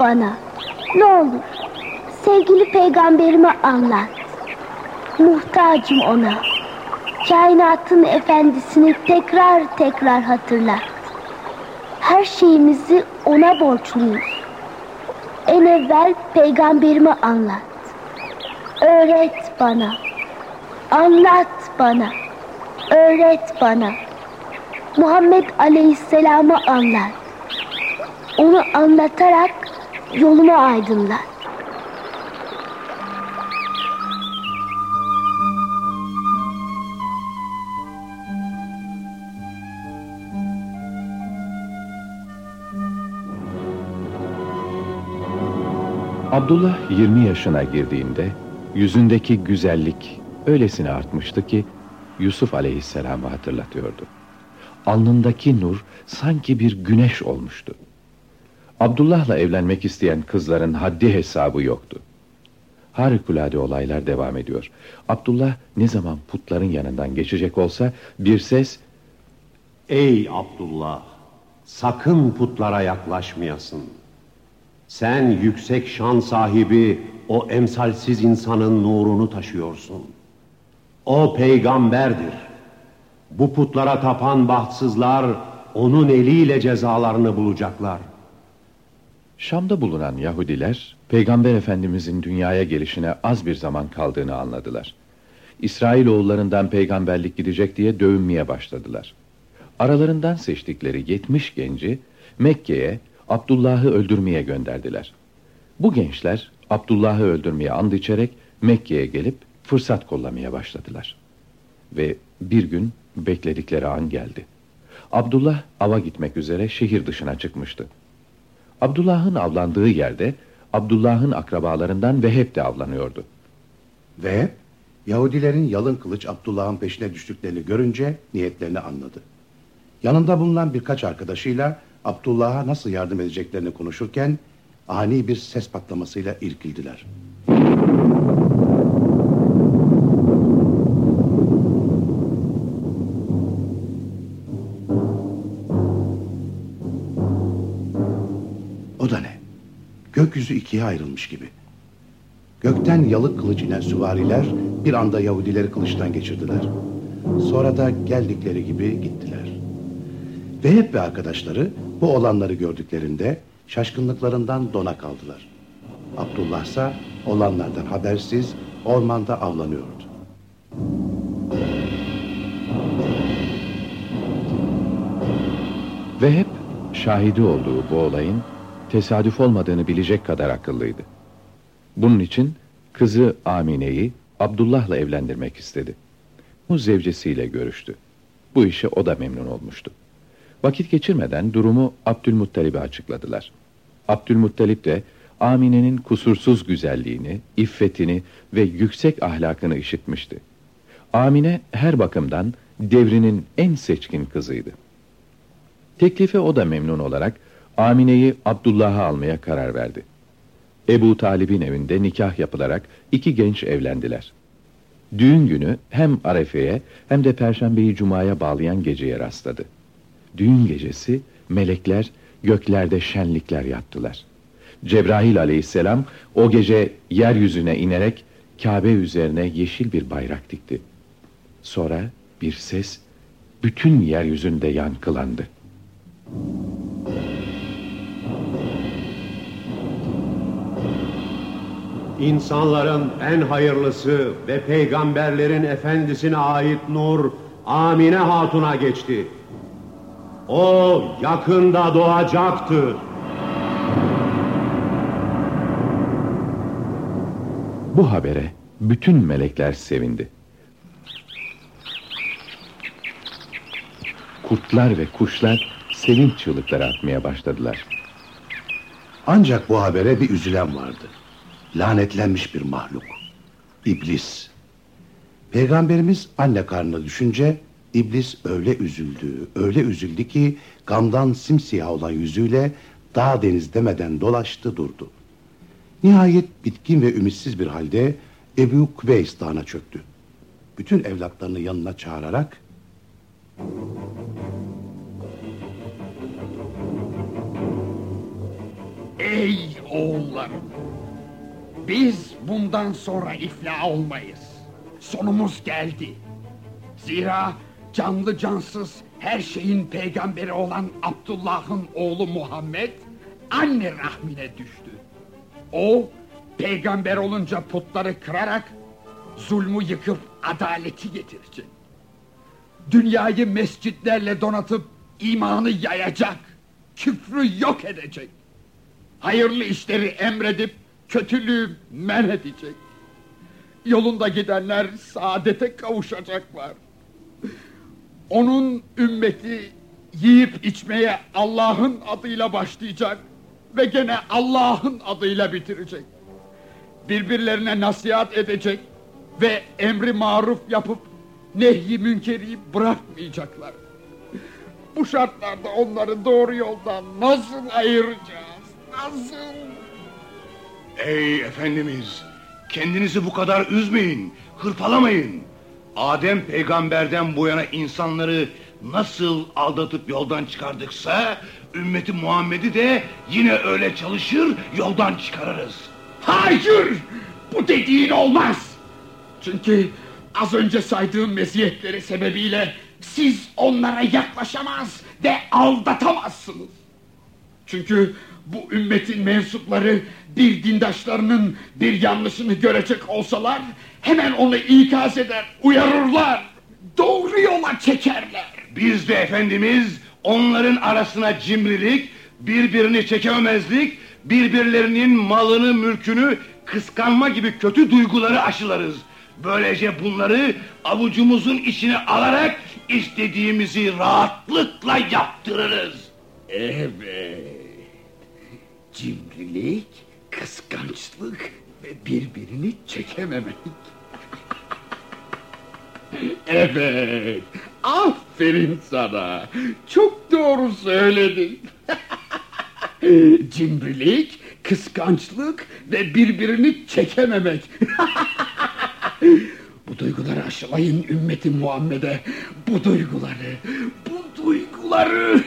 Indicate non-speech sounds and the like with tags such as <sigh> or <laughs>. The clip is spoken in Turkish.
bana. Ne olur sevgili peygamberime anlat. Muhtacım ona. Kainatın efendisini tekrar tekrar hatırlat. Her şeyimizi ona borçluyuz. En evvel peygamberime anlat. Öğret bana. Anlat bana. Öğret bana. Muhammed Aleyhisselam'ı anlat. Onu anlatarak yolumu aydınlat. Abdullah 20 yaşına girdiğinde yüzündeki güzellik öylesine artmıştı ki Yusuf aleyhisselamı hatırlatıyordu. Alnındaki nur sanki bir güneş olmuştu. Abdullah'la evlenmek isteyen kızların haddi hesabı yoktu. Harikulade olaylar devam ediyor. Abdullah ne zaman putların yanından geçecek olsa bir ses Ey Abdullah! Sakın putlara yaklaşmayasın. Sen yüksek şan sahibi o emsalsiz insanın nurunu taşıyorsun. O peygamberdir. Bu putlara tapan bahtsızlar onun eliyle cezalarını bulacaklar. Şam'da bulunan Yahudiler, Peygamber Efendimizin dünyaya gelişine az bir zaman kaldığını anladılar. İsrailoğullarından peygamberlik gidecek diye dövünmeye başladılar. Aralarından seçtikleri 70 genci Mekke'ye Abdullah'ı öldürmeye gönderdiler. Bu gençler Abdullah'ı öldürmeye and içerek Mekke'ye gelip fırsat kollamaya başladılar. Ve bir gün bekledikleri an geldi. Abdullah ava gitmek üzere şehir dışına çıkmıştı. Abdullah'ın avlandığı yerde Abdullah'ın akrabalarından Veheb de avlanıyordu. Ve Yahudilerin yalın kılıç Abdullah'ın peşine düştüklerini görünce niyetlerini anladı. Yanında bulunan birkaç arkadaşıyla Abdullah'a nasıl yardım edeceklerini konuşurken ani bir ses patlamasıyla irkildiler. Gökyüzü ikiye ayrılmış gibi. Gökten yalık kılıç inen süvariler bir anda Yahudileri kılıçtan geçirdiler. Sonra da geldikleri gibi gittiler. Veheb ve arkadaşları bu olanları gördüklerinde şaşkınlıklarından dona kaldılar. Abdullah ise olanlardan habersiz ormanda avlanıyordu. Veheb şahidi olduğu bu olayın tesadüf olmadığını bilecek kadar akıllıydı. Bunun için kızı Amine'yi Abdullah'la evlendirmek istedi. Bu zevcesiyle görüştü. Bu işe o da memnun olmuştu. Vakit geçirmeden durumu Abdülmuttalib'e açıkladılar. Abdülmuttalip de Amine'nin kusursuz güzelliğini, iffetini ve yüksek ahlakını işitmişti. Amine her bakımdan devrinin en seçkin kızıydı. Teklife o da memnun olarak Amine'yi Abdullah'a almaya karar verdi. Ebu Talib'in evinde nikah yapılarak iki genç evlendiler. Düğün günü hem Arefe'ye hem de Perşembeyi Cuma'ya bağlayan geceye rastladı. Düğün gecesi melekler göklerde şenlikler yaptılar. Cebrail aleyhisselam o gece yeryüzüne inerek Kabe üzerine yeşil bir bayrak dikti. Sonra bir ses bütün yeryüzünde yankılandı. İnsanların en hayırlısı ve peygamberlerin efendisine ait nur Amine Hatun'a geçti. O yakında doğacaktır. Bu habere bütün melekler sevindi. Kurtlar ve kuşlar sevinç çığlıkları atmaya başladılar. Ancak bu habere bir üzülen vardı. Lanetlenmiş bir mahluk. İblis. Peygamberimiz anne karnına düşünce İblis öyle üzüldü, öyle üzüldü ki gamdan simsiyah olan yüzüyle dağ deniz demeden dolaştı durdu. Nihayet bitkin ve ümitsiz bir halde Ebu Kubeys dağına çöktü. Bütün evlatlarını yanına çağırarak Ey oğullarım! Biz bundan sonra iflah olmayız. Sonumuz geldi. Zira canlı cansız her şeyin peygamberi olan Abdullah'ın oğlu Muhammed anne rahmine düştü. O peygamber olunca putları kırarak zulmü yıkıp adaleti getirecek. Dünyayı mescitlerle donatıp imanı yayacak, küfrü yok edecek. Hayırlı işleri emredip kötülüğü men edecek. Yolunda gidenler saadete kavuşacaklar. Onun ümmeti yiyip içmeye Allah'ın adıyla başlayacak ve gene Allah'ın adıyla bitirecek. Birbirlerine nasihat edecek ve emri maruf yapıp nehyi münkeri bırakmayacaklar. Bu şartlarda onları doğru yoldan nasıl ayıracağız? Nasıl? Ey Efendimiz! Kendinizi bu kadar üzmeyin, hırpalamayın. Adem peygamberden bu yana insanları nasıl aldatıp yoldan çıkardıksa... ...ümmeti Muhammed'i de yine öyle çalışır, yoldan çıkarırız. Hayır! Bu dediğin olmaz! Çünkü az önce saydığım meziyetleri sebebiyle siz onlara yaklaşamaz ve aldatamazsınız. Çünkü bu ümmetin mensupları bir dindaşlarının bir yanlışını görecek olsalar hemen onu ikaz eder, uyarırlar, doğru yola çekerler. Biz de Efendimiz onların arasına cimrilik, birbirini çekememezlik, birbirlerinin malını, mülkünü kıskanma gibi kötü duyguları aşılarız. Böylece bunları avucumuzun içine alarak istediğimizi rahatlıkla yaptırırız. Evet. Cimrilik, kıskançlık ve birbirini çekememek. <laughs> evet. Aferin sana. Çok doğru söyledin. <laughs> Cimrilik, kıskançlık ve birbirini çekememek. <laughs> Bu duyguları aşılayın ümmeti Muhammed'e. Bu duyguları, bu duyguları.